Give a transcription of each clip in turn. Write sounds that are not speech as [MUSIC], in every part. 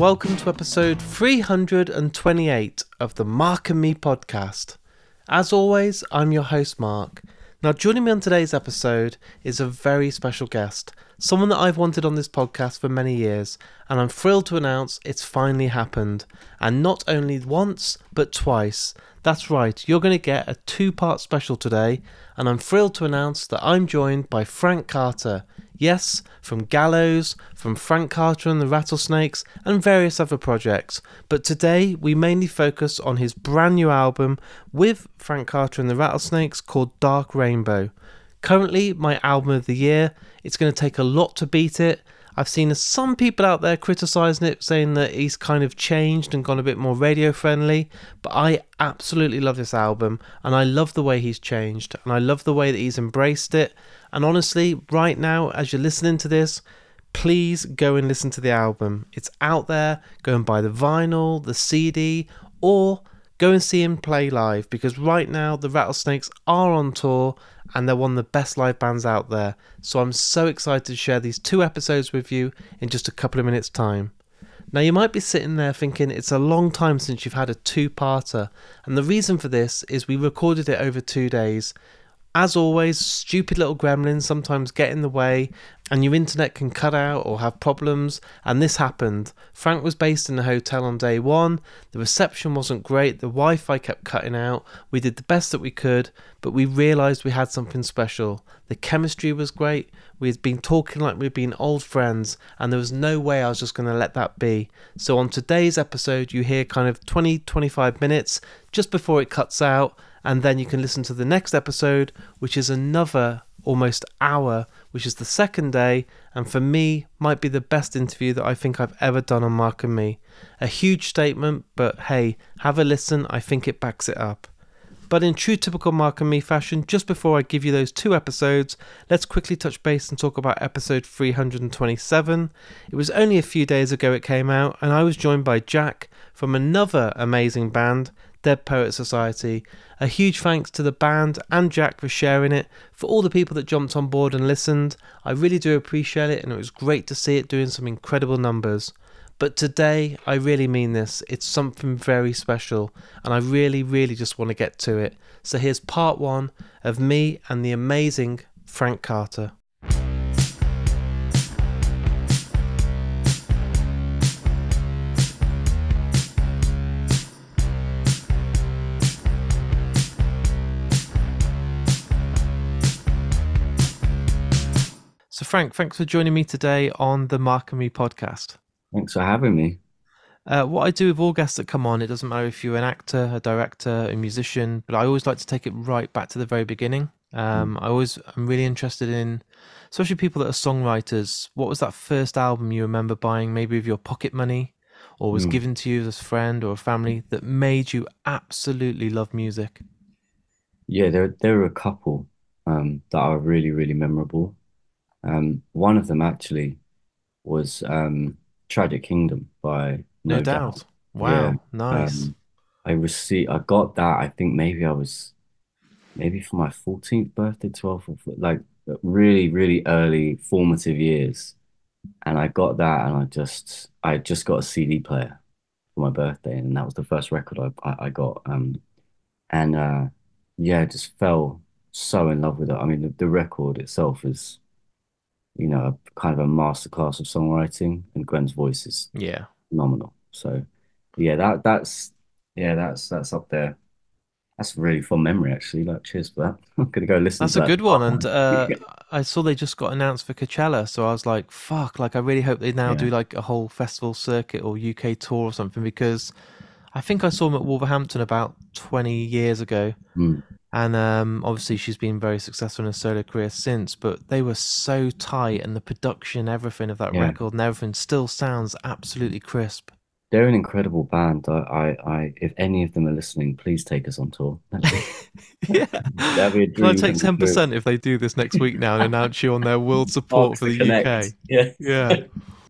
Welcome to episode 328 of the Mark and Me podcast. As always, I'm your host, Mark. Now, joining me on today's episode is a very special guest, someone that I've wanted on this podcast for many years, and I'm thrilled to announce it's finally happened. And not only once, but twice. That's right, you're going to get a two part special today, and I'm thrilled to announce that I'm joined by Frank Carter. Yes, from Gallows, from Frank Carter and the Rattlesnakes, and various other projects. But today we mainly focus on his brand new album with Frank Carter and the Rattlesnakes called Dark Rainbow. Currently, my album of the year. It's going to take a lot to beat it. I've seen some people out there criticizing it, saying that he's kind of changed and gone a bit more radio friendly. But I absolutely love this album, and I love the way he's changed, and I love the way that he's embraced it. And honestly, right now, as you're listening to this, please go and listen to the album. It's out there. Go and buy the vinyl, the CD, or go and see him play live because right now the Rattlesnakes are on tour and they're one of the best live bands out there. So I'm so excited to share these two episodes with you in just a couple of minutes' time. Now, you might be sitting there thinking it's a long time since you've had a two parter, and the reason for this is we recorded it over two days as always, stupid little gremlins sometimes get in the way, and your internet can cut out or have problems, and this happened. Frank was based in a hotel on day one, the reception wasn't great, the Wi Fi kept cutting out. We did the best that we could, but we realised we had something special. The chemistry was great, we had been talking like we'd been old friends, and there was no way I was just going to let that be. So, on today's episode, you hear kind of 20 25 minutes just before it cuts out and then you can listen to the next episode, which is another almost hour, which is the second day, and for me, might be the best interview that I think I've ever done on Mark and Me. A huge statement, but hey, have a listen, I think it backs it up. But in true typical Mark and Me fashion, just before I give you those two episodes, let's quickly touch base and talk about episode 327. It was only a few days ago it came out, and I was joined by Jack from another amazing band, Dead Poet Society. A huge thanks to the band and Jack for sharing it, for all the people that jumped on board and listened. I really do appreciate it, and it was great to see it doing some incredible numbers. But today, I really mean this. It's something very special, and I really, really just want to get to it. So here's part one of me and the amazing Frank Carter. Frank, thanks for joining me today on the Mark and Me podcast. Thanks for having me. Uh, what I do with all guests that come on, it doesn't matter if you're an actor, a director, a musician, but I always like to take it right back to the very beginning. Um, I always, I'm really interested in, especially people that are songwriters. What was that first album you remember buying, maybe with your pocket money, or was mm. given to you as a friend or a family that made you absolutely love music? Yeah, there there were a couple um, that are really really memorable. Um, one of them actually was um, Tragic Kingdom by No, no doubt. doubt. Wow, yeah. nice. Um, I received, I got that. I think maybe I was, maybe for my 14th birthday, 12th, or like really, really early formative years. And I got that, and I just, I just got a CD player for my birthday, and that was the first record I, I, I got. Um, and uh, yeah, just fell so in love with it. I mean, the, the record itself is you know, a, kind of a masterclass of songwriting, and Gwen's voice is yeah phenomenal. So yeah, that that's yeah, that's that's up there. That's a really fun memory, actually. Like, cheers for that. [LAUGHS] I'm gonna go listen. That's a that. good one, and [LAUGHS] uh, I saw they just got announced for Coachella, so I was like, "Fuck!" Like, I really hope they now yeah. do like a whole festival circuit or UK tour or something because I think I saw them at Wolverhampton about 20 years ago, mm and um, obviously she's been very successful in her solo career since. But they were so tight, and the production, everything of that yeah. record, and everything still sounds absolutely crisp. They're an incredible band. I, I, I, if any of them are listening, please take us on tour. [LAUGHS] yeah, that'd be a dream. Can I take ten percent if they do this next week now and announce you on their world [LAUGHS] support for the Connect. UK? [LAUGHS] Yeah, yeah.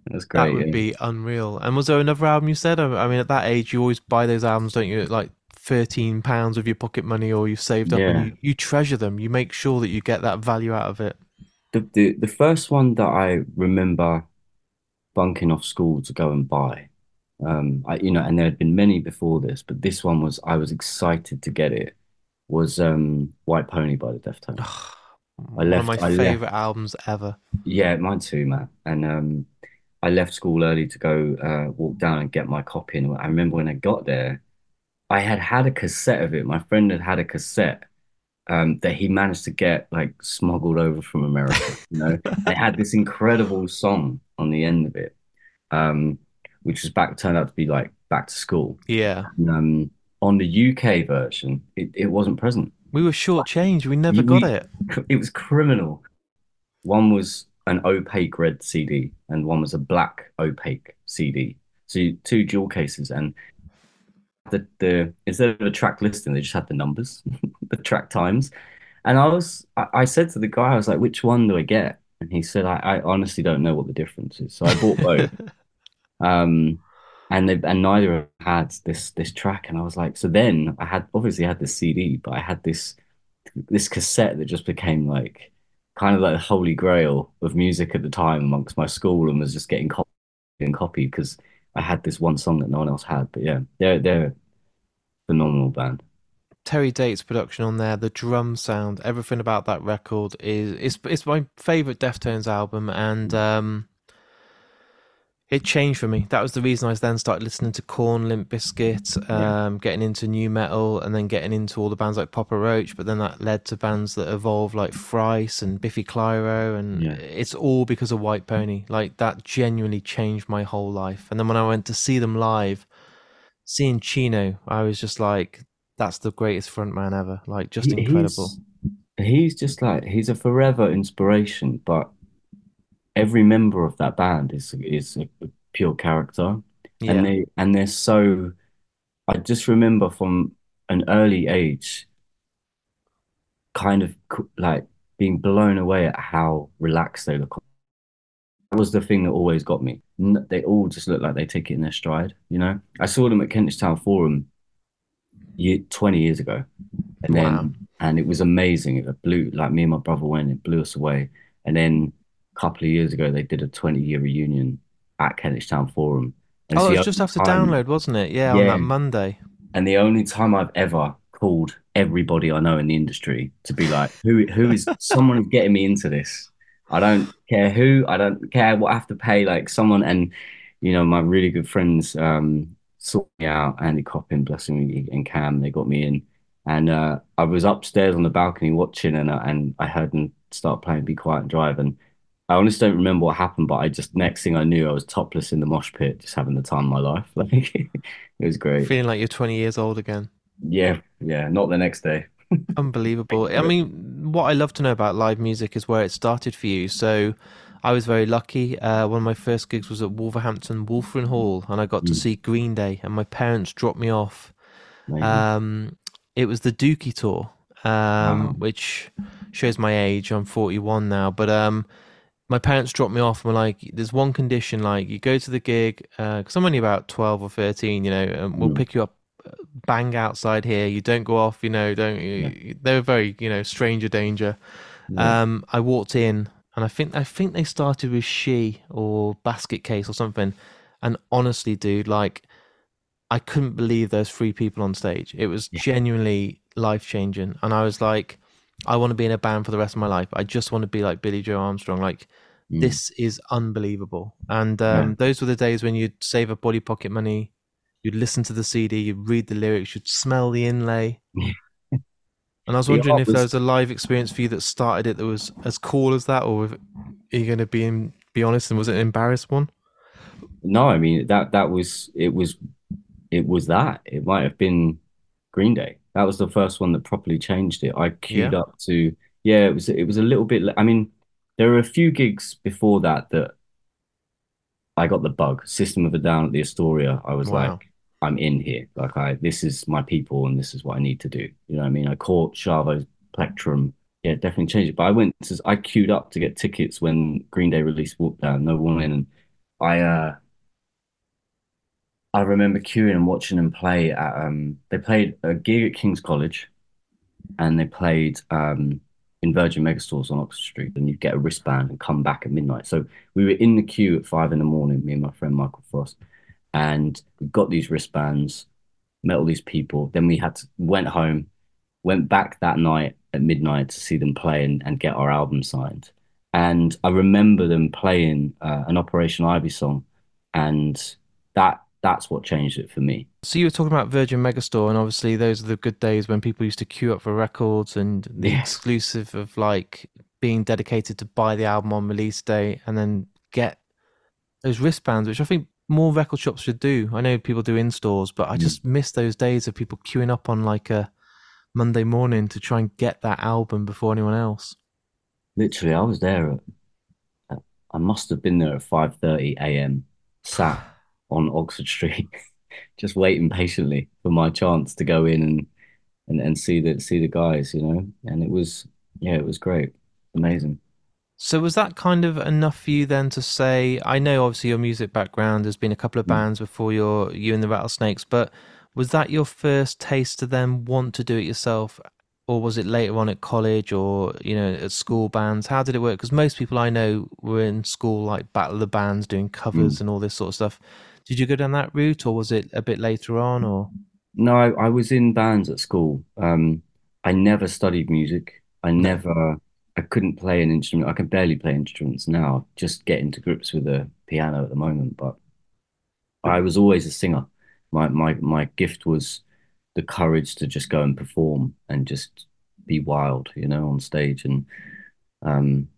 That's great. That would yeah. be unreal. And was there another album you said? I mean, at that age, you always buy those albums, don't you? Like thirteen pounds of your pocket money or you've saved up yeah. and you, you treasure them. You make sure that you get that value out of it. The, the the first one that I remember bunking off school to go and buy. Um, I, you know, and there had been many before this, but this one was I was excited to get it. Was um White Pony by the Deftones. [SIGHS] I One of my left. I left. favorite albums ever. Yeah, mine too, man. And um, I left school early to go uh, walk down and get my copy. And I remember when I got there, I had had a cassette of it. My friend had had a cassette um, that he managed to get like smuggled over from America. You know, [LAUGHS] it had this incredible song on the end of it, um, which was back turned out to be like Back to School. Yeah. And, um, on the UK version, it, it wasn't present. We were shortchanged. We never You- got it. [LAUGHS] It was criminal. One was an opaque red CD, and one was a black opaque CD. So two jewel cases, and the the instead of a track listing, they just had the numbers, [LAUGHS] the track times. And I was, I, I said to the guy, I was like, "Which one do I get?" And he said, "I, I honestly don't know what the difference is." So I bought both. [LAUGHS] Um, and they and neither of them had this this track, and I was like, so then I had obviously had this CD, but I had this this cassette that just became like kind of like the holy grail of music at the time amongst my school, and was just getting copied and copied because I had this one song that no one else had. But yeah, they're they're phenomenal band. Terry Date's production on there, the drum sound, everything about that record is it's it's my favorite Deftones album, and um, it changed for me. That was the reason I then started listening to Korn, Limp Bizkit, um, getting into nu metal, and then getting into all the bands like Papa Roach. But then that led to bands that evolved like Thrice and Biffy Clyro, and Yeah. it's all because of White Pony. Like that genuinely changed my whole life. And then when I went to see them live, seeing Chino, I was just like, that's the greatest frontman ever. Like just He- incredible. He's, he's just like he's a forever inspiration, but every member of that band is is a, a pure character. Yeah. and they and they're so I just remember from an early age kind of like being blown away at how relaxed they look. That was the thing that always got me. They all just look like they take it in their stride, you know? I saw them at Kentish Town Forum year, 20 years ago. And then Wow. and it was amazing. It blew like me and my brother went, it blew us away. And then a couple of years ago they did a 20 year reunion at Kentish Town Forum. And Oh, it was just after time- download, wasn't it? Yeah, on that Monday. and the only time I've ever called everybody I know in the industry to be like, who who is someone getting me into this? I don't care who, I don't care what I have to pay, like someone and you know, my really good friends um sorted me out, Andy Copping, blessing me, and Cam, they got me in. And uh I was upstairs on the balcony watching and uh, and I heard them start playing Be Quiet and Drive and I honestly don't remember what happened, but I just next thing I knew I was topless in the mosh pit, just having the time of my life. [LAUGHS] Like [LAUGHS] it was great. Feeling like you're 20 years old again. Yeah, yeah, not the next day. Unbelievable. I mean, what I love to know about live music is where it started for you. So I was very lucky. Uh, one of my first gigs was at Wolverhampton Wulfrun Hall, and I got to Mm. see Green Day, and my parents dropped me off. Um, it was the Dookie tour, um, Wow. which shows my age. I'm 41 now, but um, my parents dropped me off and were like, "There's one condition, like you go to the gig, because I'm only about 12 or 13, you know, and we'll Mm. pick you up, uh, bang outside here. You don't go off, you know, don't. You, They were very, you know, stranger danger. Yeah. Um, I walked in, and I think I think they started with She or Basket Case or something, and honestly, dude, like. I couldn't believe there's three people on stage. It was Yeah. genuinely life changing. And I was like, I want to be in a band for the rest of my life. I just want to be like Billie Joe Armstrong. Like, Mm. this is unbelievable. And um, Yeah. those were the days when you'd save up body pocket money, you'd listen to the CD, you'd read the lyrics, you'd smell the inlay. [LAUGHS] And I was wondering if there was- was a live experience for you that started it that was as cool as that, or if, are you going to be in, be honest and was it an embarrassed one? No, I mean that that was it was it was that. It might have been Green Day. That was the first one that properly changed it. I queued Yeah. up to yeah, it was it was a little bit I mean, there were a few gigs before that that I got the bug. System of a Down at the Astoria. I was Wow. like, I'm in here. Like I this is my people and this is what I need to do. You know what I mean? I caught Shavo's Plectrum. Yeah, definitely changed it. But I went to I queued up to get tickets when Green Day released Walk Down, No Warning, and I uh I remember queuing and watching them play at um they played a gig at King's College and they played um in Virgin Megastores on Oxford Street, and you'd get a wristband and come back at midnight. So we were in the queue at five in the morning, me and my friend Michael Frost, and we got these wristbands, met all these people. Then we had to went home, went back that night at midnight to see them play and, and get our album signed. And I remember them playing uh, an Operation Ivy song, and that that's what changed it for me. So you were talking about Virgin Megastore, and obviously those are the good days when people used to queue up for records and the Yeah. exclusive of like being dedicated to buy the album on release day and then get those wristbands, which I think more record shops should do. I know people do in stores, but I Mm. just miss those days of people queuing up on like a Monday morning to try and get that album before anyone else. Literally, I was there at, I must have been there at 5:30 a.m. sat [SIGHS] on Oxford Street, [LAUGHS] just waiting patiently for my chance to go in and and, and see the see the guys, you know. And it was yeah, it was great. Amazing. So was that kind of enough for you then to say? I know obviously your music background has been a couple of Mm. bands before your you and the Rattlesnakes, but was that your first taste to then want to do it yourself, or was it later on at college or you know at school bands? How did it work? Because most people I know were in school like Battle of the Bands doing covers Mm. and all this sort of stuff. Did you go down that route, or was it a bit later on? Or No, I, I was in bands at school. Um, I never studied music. I never, I couldn't play an instrument. I can barely play instruments now, just getting to grips with the piano at the moment. But I was always a singer. My my my gift was the courage to just go and perform and just be wild, you know, on stage. And um,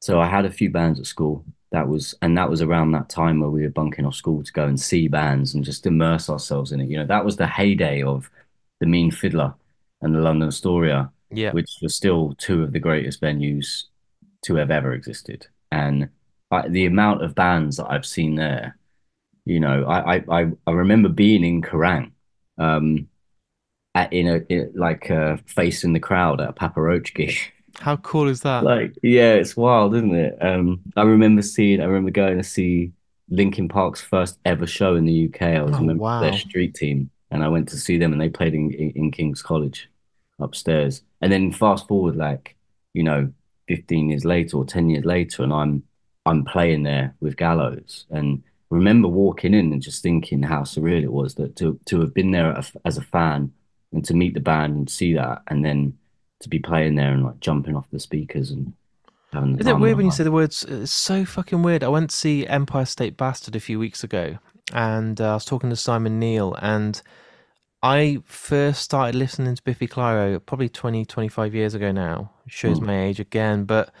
so I had a few bands at school. That was, and that was around that time where we were bunking off school to go and see bands and just immerse ourselves in it. You know, that was the heyday of the Mean Fiddler and the London Astoria, yeah, which were still two of the greatest venues to have ever existed. And I, the amount of bands that I've seen there, you know, I I I, remember being in Kerrang, um, at in a in, like uh, facing the crowd at a Papa Roach gig. [LAUGHS] how cool is that? Like, yeah, it's wild, isn't it? Um, I remember seeing, I remember going to see Linkin Park's first ever show in the UK. I was Oh, a member of their street team, and I went to see them, and they played in, in, in King's College upstairs. And then fast forward, like, you know, 15 years later or 10 years later, and I'm I'm playing there with Gallows, and remember walking in and just thinking how surreal it was that to to have been there as a- fan and to meet the band and see that, and then to be playing there and like jumping off the speakers and having the Isn't it weird when you say the words? It's so fucking weird. I went to see Empire State Bastard a few weeks ago, and uh, I was talking to Simon Neil, and I first started listening to Biffy Clyro probably 20, 25 years ago now. Shows Mm. my age again, but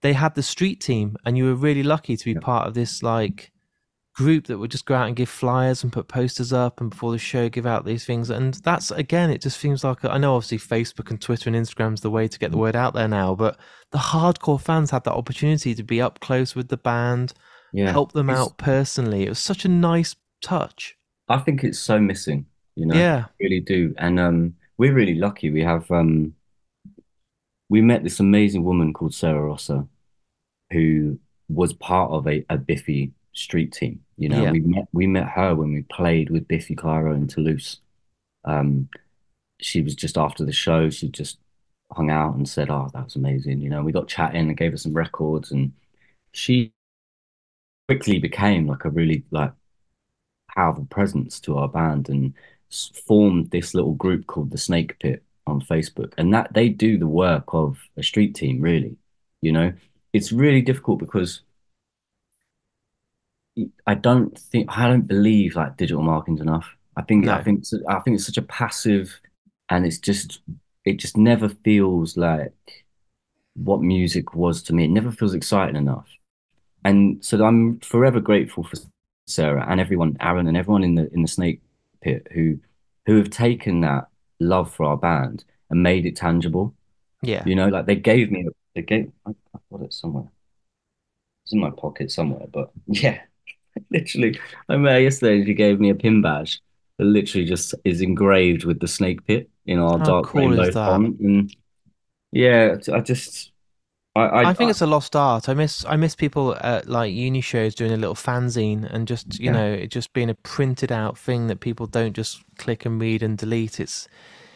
they had the street team, and you were really lucky to be Yeah. part of this like group that would just go out and give flyers and put posters up and before the show give out these things and that's again it just seems like I know obviously Facebook and Twitter and Instagram's the way to get the word out there now but the hardcore fans had that opportunity to be up close with the band yeah. help them It's- out personally it was such a nice touch I think it's so missing, you know, yeah really do. And um, we're really lucky. We have um, we met this amazing woman called Sarah Rosser, who was part of a, a Biffy street team. You know, Yeah. we met we met her when we played with Biffy Clyro in Toulouse. Um, she was just after the show. She just hung out and said, "Oh, that was amazing." You know, we got chatting and gave her some records, and she quickly became like a really like powerful presence to our band and formed this little group called the Snake Pit on Facebook. And that they do the work of a street team, really. You know, it's really difficult because I don't think I don't believe like digital marketing's enough. I think I think I think it's such a passive, and it's just it just never feels like what music was to me. It never feels exciting enough. And so I'm forever grateful for Sarah and everyone, Aaron and everyone in the in the Snake Pit who who have taken that love for our band and made it tangible. yeah You know, like they gave me a they gave I, I've got it somewhere. It's in my pocket somewhere, but [LAUGHS] yeah, literally. I met yesterday and she gave me a pin badge that literally just is engraved with the Snake Pit in our How dark cool rainbow font. And yeah, I just I I, I think it's a lost art. I miss I miss people at like uni shows doing a little fanzine and just you Yeah. know it just being a printed out thing that people don't just click and read and delete. It's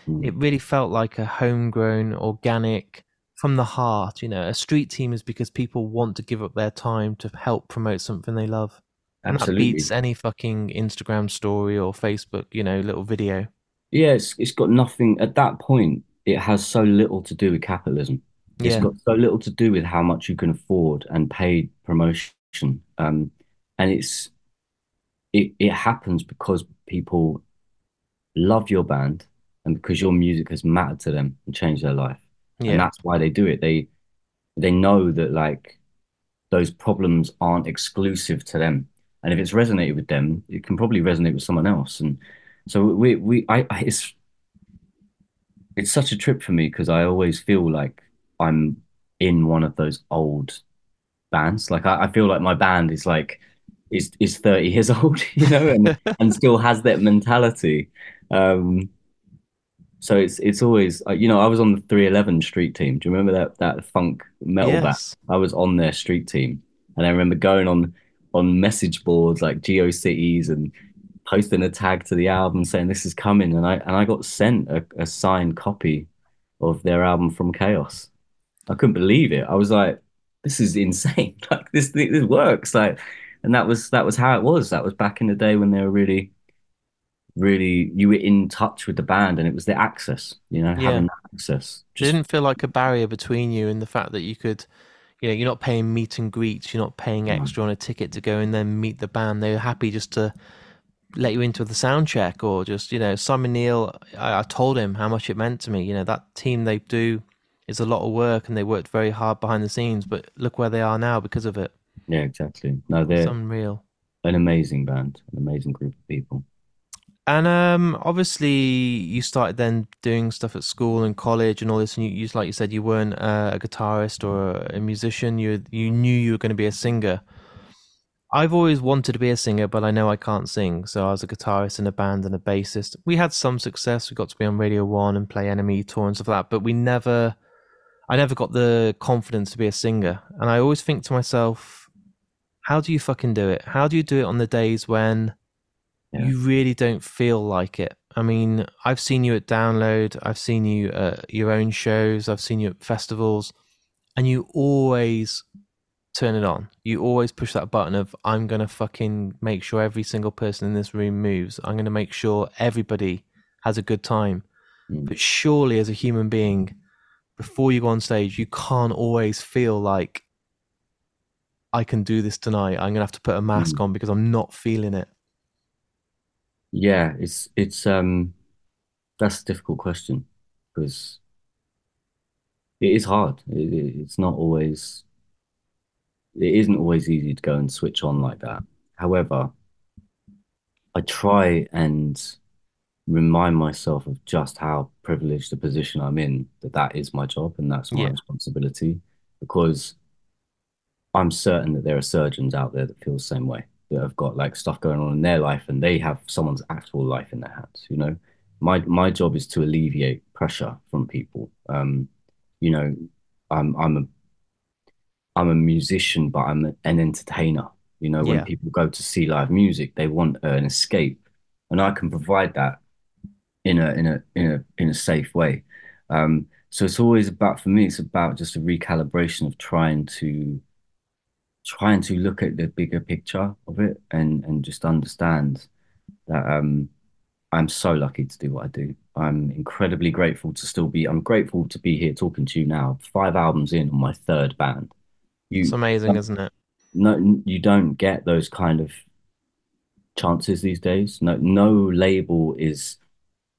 Mm. it really felt like a homegrown, organic from the heart. You know, a street team is because people want to give up their time to help promote something they love. And Absolutely. that beats any fucking Instagram story or Facebook, you know, little video. Yeah, it's it's got nothing at that point. It has so little to do with capitalism. It's Yeah. got so little to do with how much you can afford and paid promotion. Um, and it's it it happens because people love your band and because your music has mattered to them and changed their life. And that's why they do it. They they know that like those problems aren't exclusive to them. And if it's resonated with them, it can probably resonate with someone else. And so we we I, I it's it's such a trip for me because I always feel like I'm in one of those old bands. Like I, I feel like my band is like is is 30 [LAUGHS] years old, you know, and and still has that mentality. Um, so it's it's always uh, you know I was on the 311 street team. Do you remember that that funk metal band? I was on their street team, and I remember going on on message boards like GeoCities and posting a tag to the album saying this is coming, and I and I got sent a, a signed copy of their album From Chaos. I couldn't believe it. I was like, this is insane. [LAUGHS] Like this this works. Like, and that was that was how it was. That was back in the day when they were really really you were in touch with the band and it was the access, you know, Yeah. having access. It didn't feel like a barrier between you and the fact that you could, you know, you're not paying meet and greets, you're not paying extra on a ticket to go and then meet the band. They were happy just to let you into the sound check or just, you know, Simon Neil, I, I told him how much it meant to me. You know, that team they do is a lot of work and they worked very hard behind the scenes, but look where they are now because of it. yeah, exactly. No, they're unreal. an amazing band, an amazing group of people. And um, obviously, you started then doing stuff at school and college and all this. And you, you like you said, you weren't uh, a guitarist or a musician. You you knew you were going to be a singer. I've always wanted to be a singer, but I know I can't sing. So I was a guitarist in a band and a bassist. We had some success. We got to be on Radio One and play Enemy Tour and stuff like that. But we never, I never got the confidence to be a singer. And I always think to myself, how do you fucking do it? How do you do it on the days when Yeah. you really don't feel like it? I mean, I've seen you at Download, I've seen you at your own shows, I've seen you at festivals, and you always turn it on. You always push that button of, I'm going to fucking make sure every single person in this room moves. I'm going to make sure everybody has a good time. Mm. But surely, as a human being, before you go on stage, you can't always feel like, I can do this tonight. I'm going to have to put a mask on because I'm not feeling it. Yeah, it's it's um that's a difficult question because it is hard. It, it- it's not always it isn't always easy to go and switch on like that. However, I try and remind myself of just how privileged the position I'm in, that that is my job and that's my Yeah. responsibility because I'm certain that there are surgeons out there that feel the same way, that have got like stuff going on in their life and they have someone's actual life in their hands, you know. My my job is to alleviate pressure from people. Um, you know, I'm I'm a I'm a musician, but I'm an entertainer. You know, when Yeah. people go to see live music, they want an escape, and I can provide that in a in a in a in a safe way. Um, so it's always about for me, it's about just a recalibration of trying to trying to look at the bigger picture of it and and just understand that um I'm so lucky to do what I do. I'm incredibly grateful to still be I'm grateful to be here talking to you now, five albums in on my third band. It's You amazing, isn't it? no you don't get those kind of chances these days. No no label is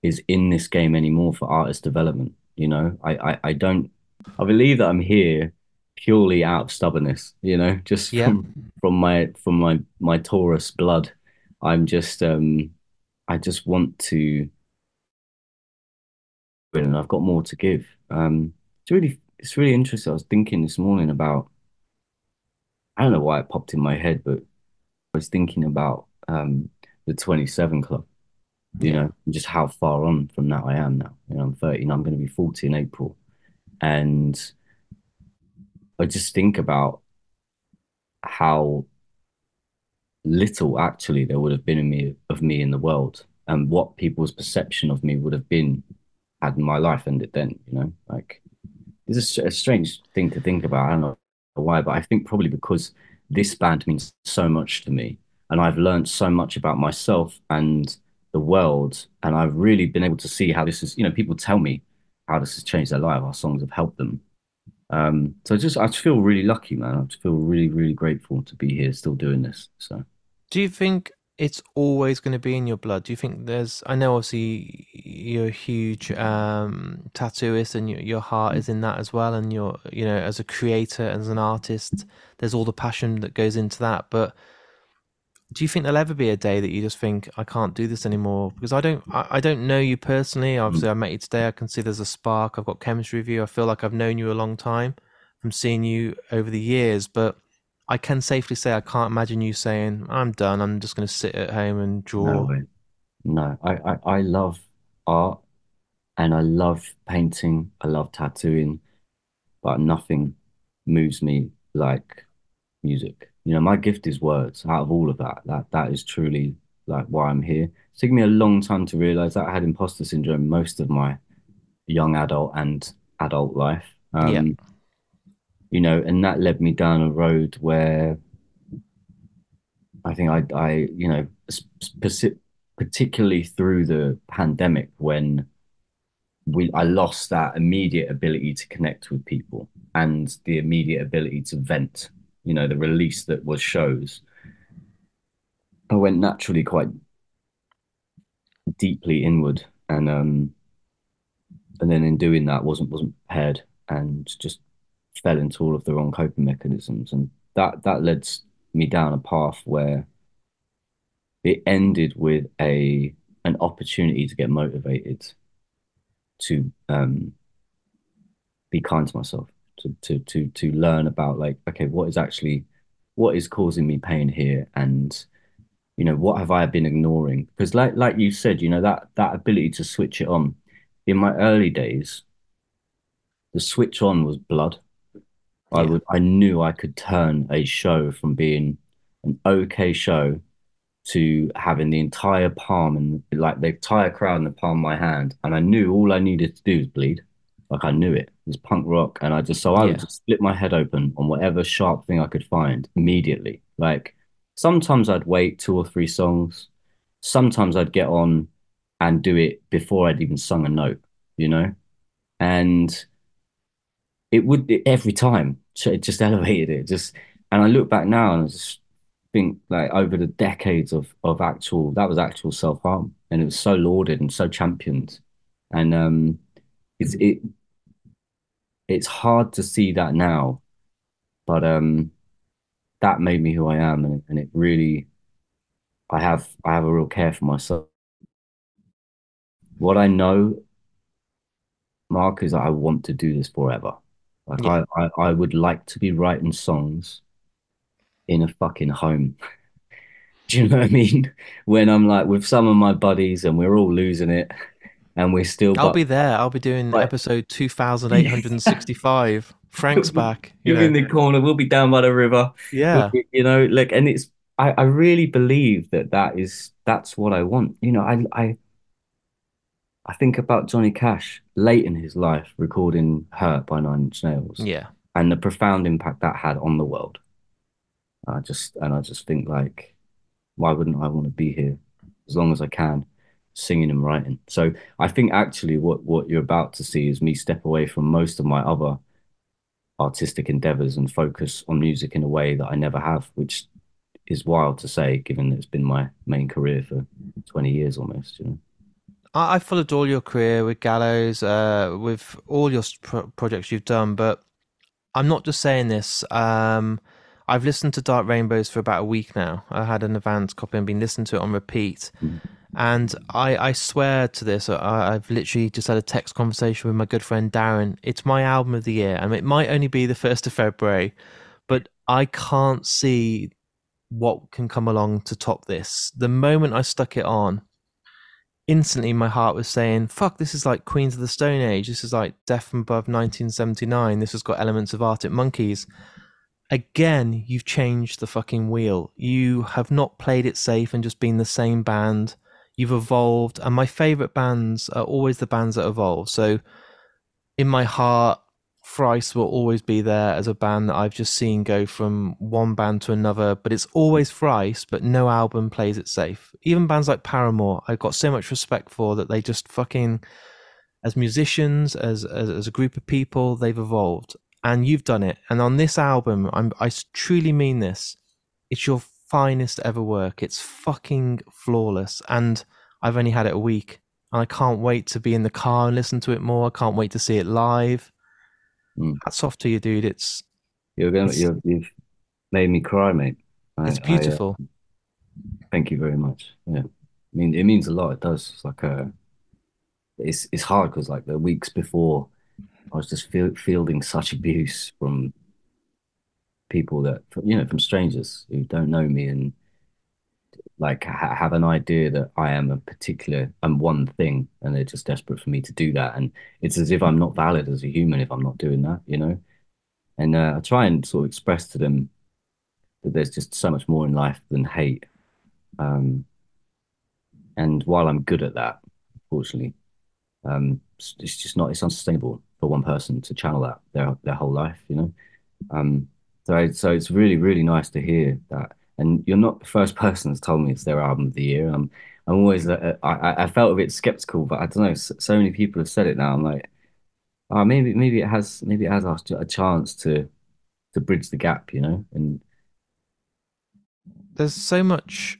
is in this game anymore for artist development. You know, I I, I don't I believe that I'm here purely out of stubbornness, you know, just Yeah. from from my from my my Taurus blood. I'm just um I just want to and I've got more to give. Um it's really it's really interesting. I was thinking this morning about I don't know why it popped in my head, but I was thinking about um the 27 Club you know, just how far on from that I am now. You know, I'm 30 and I'm going to be 40 in April. And I just think about how little actually there would have been in me of me in the world and what people's perception of me would have been had my life ended then, you know, like it's a strange thing to think about. I don't know why, but I think probably because this band means so much to me, and I've learned so much about myself and the world, and I've really been able to see how this is. You know, people tell me how this has changed their life. Our songs have helped them. Um, so just I just feel really lucky, man. I just feel really, really grateful to be here, still doing this. So, do you think it's always going to be in your blood? Do you think there's? I know obviously you're a huge um, tattooist, and your your heart is in that as well. And you're you know as a creator, as an artist, there's all the passion that goes into that. But do you think there'll ever be a day that you just think I can't do this anymore? Because I don't, I, I don't know you personally. Mm. Obviously, I met you today. I can see there's a spark. I've got chemistry with you. I feel like I've known you a long time from seeing you over the years. But I can safely say I can't imagine you saying I'm done. I'm just going to sit at home and draw. No, no. I, I, I love art, and I love painting. I love tattooing, but nothing moves me like music you know, my gift is words. Out of all of that, that that is truly like why I'm here. It's taken me a long time to realize that I had imposter syndrome most of my young adult and adult life. Um, yeah. You know, and that led me down a road where I think I, I, you know, particularly through the pandemic when we, I lost that immediate ability to connect with people and the immediate ability to vent you know, the release that was shows, I went naturally quite deeply inward, and um, and then in doing that, wasn't wasn't prepared, and just fell into all of the wrong coping mechanisms, and that that led me down a path where it ended with a an opportunity to get motivated to um, be kind to myself to to to to learn about like okay what is actually what is causing me pain here? And you know what have I been ignoring? Because like like you said you know that that ability to switch it on. In my early days the switch on was blood. Yeah. I would I knew I could turn a show from being an okay show to having the entire palm and like the entire crowd in the palm of my hand. And I knew all I needed to do was bleed like I knew it. It was punk rock, and I just so I yeah. would just split my head open on whatever sharp thing I could find immediately. Like sometimes I'd wait two or three songs. Sometimes I'd get on and do it before I'd even sung a note, you know, and it would it, every time. it just [LAUGHS] elevated it. Just and I look back now and I just think like over the decades of of actual that was actual self harm, and it was so lauded and so championed, and um, it's it it's hard to see that now, but um, that made me who I am, and, and it really, I have I have a real care for myself. What I know, Mark, is that I want to do this forever. Like yeah. I, I, I would like to be writing songs in a fucking home. [LAUGHS] do you know what I mean? When I'm like with some of my buddies and we're all losing it and we're still. I'll be there. I'll be doing right. episode two thousand eight hundred and sixty-five. [LAUGHS] Frank's back. You You're know. in the corner. We'll be down by the river. Yeah, we'll be, you know, like, and it's. I, I really believe that that is that's what I want. You know, I I. I think about Johnny Cash late in his life recording "Hurt" by Nine Inch Nails. Yeah, and the profound impact that had on the world. I just and I just think like, why wouldn't I want to be here as long as I can? Singing and writing. So I think actually what what you're about to see is me step away from most of my other artistic endeavors and focus on music in a way that I never have, which is wild to say given that it's been my main career for 20 years almost, you know. I followed all your career with Gallows, uh, with all your pro- projects you've done, but I'm not just saying this. Um, I've listened to Dark Rainbows for about a week now. I had an advance copy and been listening to it on repeat. Mm. And I, I swear to this, I, I've literally just had a text conversation with my good friend Darren. It's my album of the year, and it might only be the 1st of February, but I can't see what can come along to top this. The moment I stuck it on, instantly my heart was saying, fuck, this is like Queens of the Stone Age. This is like Death from Above 1979. This has got elements of Arctic Monkeys. Again, you've changed the fucking wheel. You have not played it safe and just been the same band you've evolved and my favorite bands are always the bands that evolve so in my heart Thrice will always be there as a band that I've just seen go from one band to another, but it's always Thrice, but no album plays it safe. Even bands like Paramore, I've got so much respect for that they just fucking, as musicians, as, as, as a group of people, they've evolved. And you've done it. And on this album, I'm, I truly mean this. It's your finest ever work. It's fucking flawless. And I've only had it a week. And I can't wait to be in the car and listen to it more. I can't wait to see it live. Mm. Hats off to you, dude. It's You're gonna, It's- you're, you've made me cry, mate. I, it's I, uh, beautiful. thank you very much. Yeah, I mean, it means a lot. It does. It's like a, it's it's hard because like the weeks before, I was just feel, fielding such abuse from people that you know from strangers who don't know me and like ha have an idea that I am a particular I'm one thing and they're just desperate for me to do that. And it's as if I'm not valid as a human if I'm not doing that you know? And uh, I try and sort of express to them that there's just so much more in life than hate um and while I'm good at that unfortunately um it's, it's just not it's unsustainable for one person to channel that their their whole life you know? Um so so it's really really nice to hear that and you're not the first [LAUGHS] person that's told me it's their album of the year. I'm I'm always uh, I I felt a bit skeptical, but I don't know. So, many people have said it now. I'm like, oh, maybe maybe it has maybe it has asked a chance to to bridge the gap, you know. And There's so much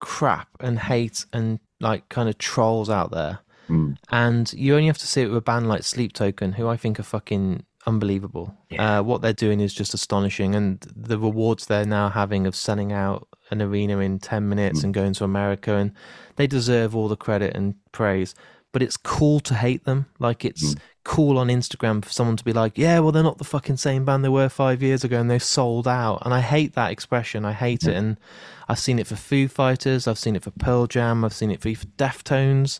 crap and hate and like kind of trolls out there. mm, And you only have to see it with a band like Sleep Token, who I think are fucking unbelievable. Yeah. Uh, what they're doing is just astonishing. And the rewards they're now having of selling out an arena in 10 minutes Mm. and going to America, and they deserve all the credit and praise. But it's cool to hate them. Like, it's Mm. cool on Instagram for someone to be like, yeah, well, they're not the fucking same band they were five years ago and they've sold out. And I hate that expression. I hate it. And I've seen it for Foo Fighters, I've seen it for Pearl Jam, I've seen it for for Deftones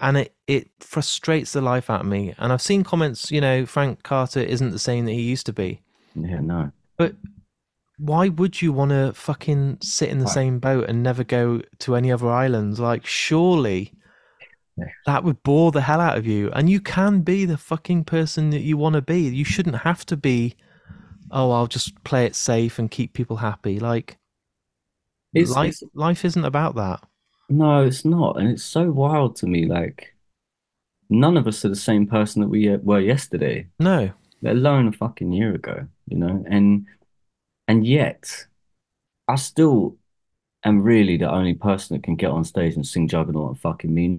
and it, it frustrates the life out of me. And I've seen comments, you know, Frank Carter isn't the same that he used to be. yeah, no, But why would you want to fucking sit in the Right. same boat and never go to any other islands? Like, surely Yeah. that would bore the hell out of you. And you can be the fucking person that you want to be. You shouldn't have to be, oh, I'll just play it safe and keep people happy. Like, it's, life, it's life isn't about that. No, it's not, and it's so wild to me. Like none of us are the same person that we uh, were yesterday. No. let alone a fucking year ago, you know? And and yet I still am really the only person that can get on stage and sing Juggernaut and fucking mean.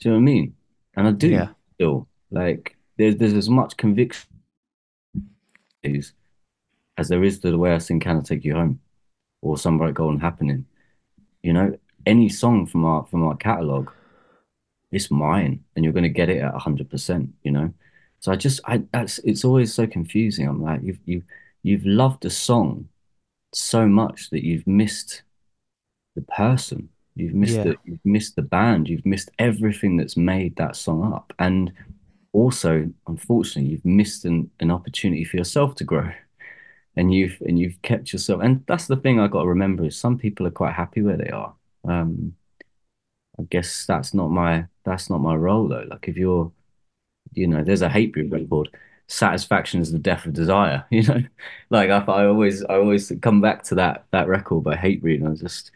Do you know what I mean? And I do Yeah. still. Like there's there's as much conviction as there is to the way I sing Can I Take You Home or Some Bright Golden Happening. You know, any song from our from our catalogue, it's mine and you're gonna get it at hundred percent, you know? So I just I that's it's always so confusing. I'm like you've you you've loved a song so much that you've missed the person. You've missed Yeah. the you've missed the band. You've missed everything that's made that song up. And also, unfortunately, you've missed an, an opportunity for yourself to grow. And you've and you've kept yourself. And that's the thing I got to remember is some people are quite happy where they are. Um, I guess that's not my that's not my role though. Like if you're you know, there's a hate group record. Satisfaction is the death of desire. [LAUGHS] You know, like I, I always, I always come back to that that record by Hatebreed, and I just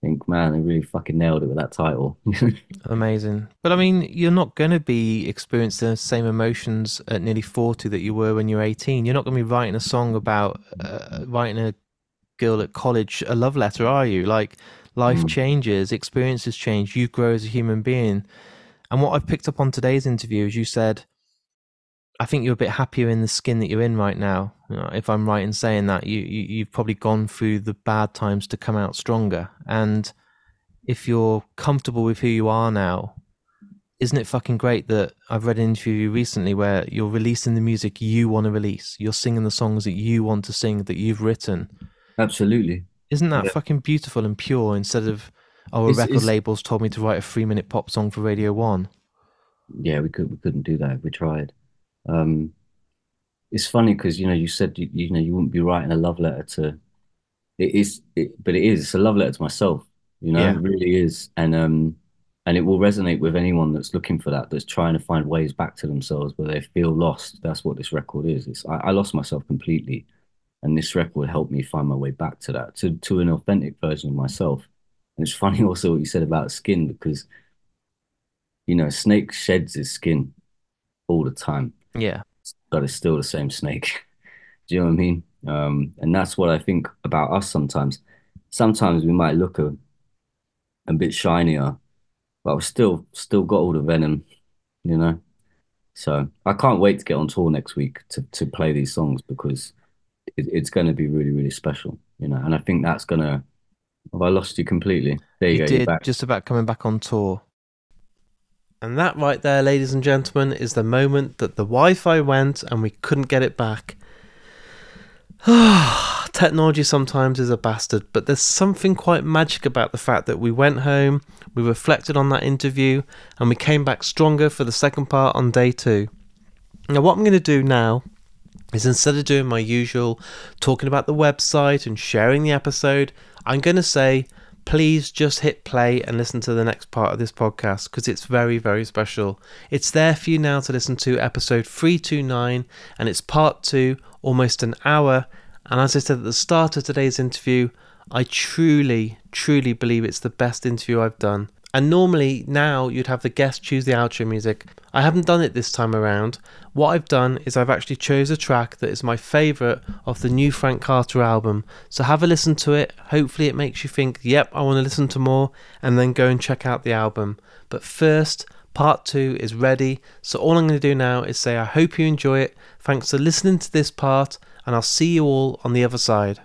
think, man, they really fucking nailed it with that title. [LAUGHS] Amazing. But I mean, you're not going to be experiencing the same emotions at nearly 40 that you were when you're 18. You're not going to be writing a song about uh, writing a girl at college a love letter, are you? Like, life Mm. changes, experiences change, you grow as a human being. And what I've picked up on today's interview is you said, I think you're a bit happier in the skin that you're in right now. You know, if I'm right in saying that, you, you you've probably gone through the bad times to come out stronger. And if you're comfortable with who you are now, isn't it fucking great that I've read an interview recently where you're releasing the music you want to release, you're singing the songs that you want to sing that you've written. Absolutely. Isn't that Yeah. fucking beautiful and pure instead of oh a It's- record it's- label's told me to write a three minute pop song for Radio One. Yeah, we could we couldn't do that we tried. Um, it's funny because you know you said you, you know you wouldn't be writing a love letter to. It is, it, but it is. It's a love letter to myself. You know, Yeah. it really is. And um, and it will resonate with anyone that's looking for that, that's trying to find ways back to themselves where they feel lost. That's what this record is. It's I, I lost myself completely, and this record helped me find my way back to that, to to an authentic version of myself. And it's [LAUGHS] funny also what you said about skin because you know, a snake sheds his skin all the time, Yeah. but it's still the same snake. [LAUGHS] Do you know what I mean? Um, and that's what I think about us sometimes. Sometimes we might look a, a bit shinier, but we've still still got all the venom, you know. So I can't wait to get on tour next week to to play these songs because it, it's going to be really really special, you know. And I think that's gonna. Have I lost you completely? There you, You go. Did just about coming back on tour. And that right there, ladies and gentlemen, is the moment that the Wi Fi went and we couldn't get it back. [SIGHS] Technology sometimes is a bastard, but there's something quite magic about the fact that we went home, we reflected on that interview, and we came back stronger for the second part on day two. Now, what I'm going to do now is instead of doing my usual talking about the website and sharing the episode, I'm going to say, please just hit play and listen to the next part of this podcast because it's very, very special. It's there for you now to listen to episode 329, and it's part two, almost an hour. And as I said at the start of today's interview, I truly, truly believe it's the best interview I've done. And normally now you'd have the guest choose the outro music. I haven't done it this time around. What I've done is I've actually chose a track that is my favourite of the new Frank Carter album. So have a listen to it. Hopefully it makes you think, yep, I want to listen to more, and then go and check out the album. But first, part two is ready. So all I'm going to do now is say I hope you enjoy it. Thanks for listening to this part, and I'll see you all on the other side.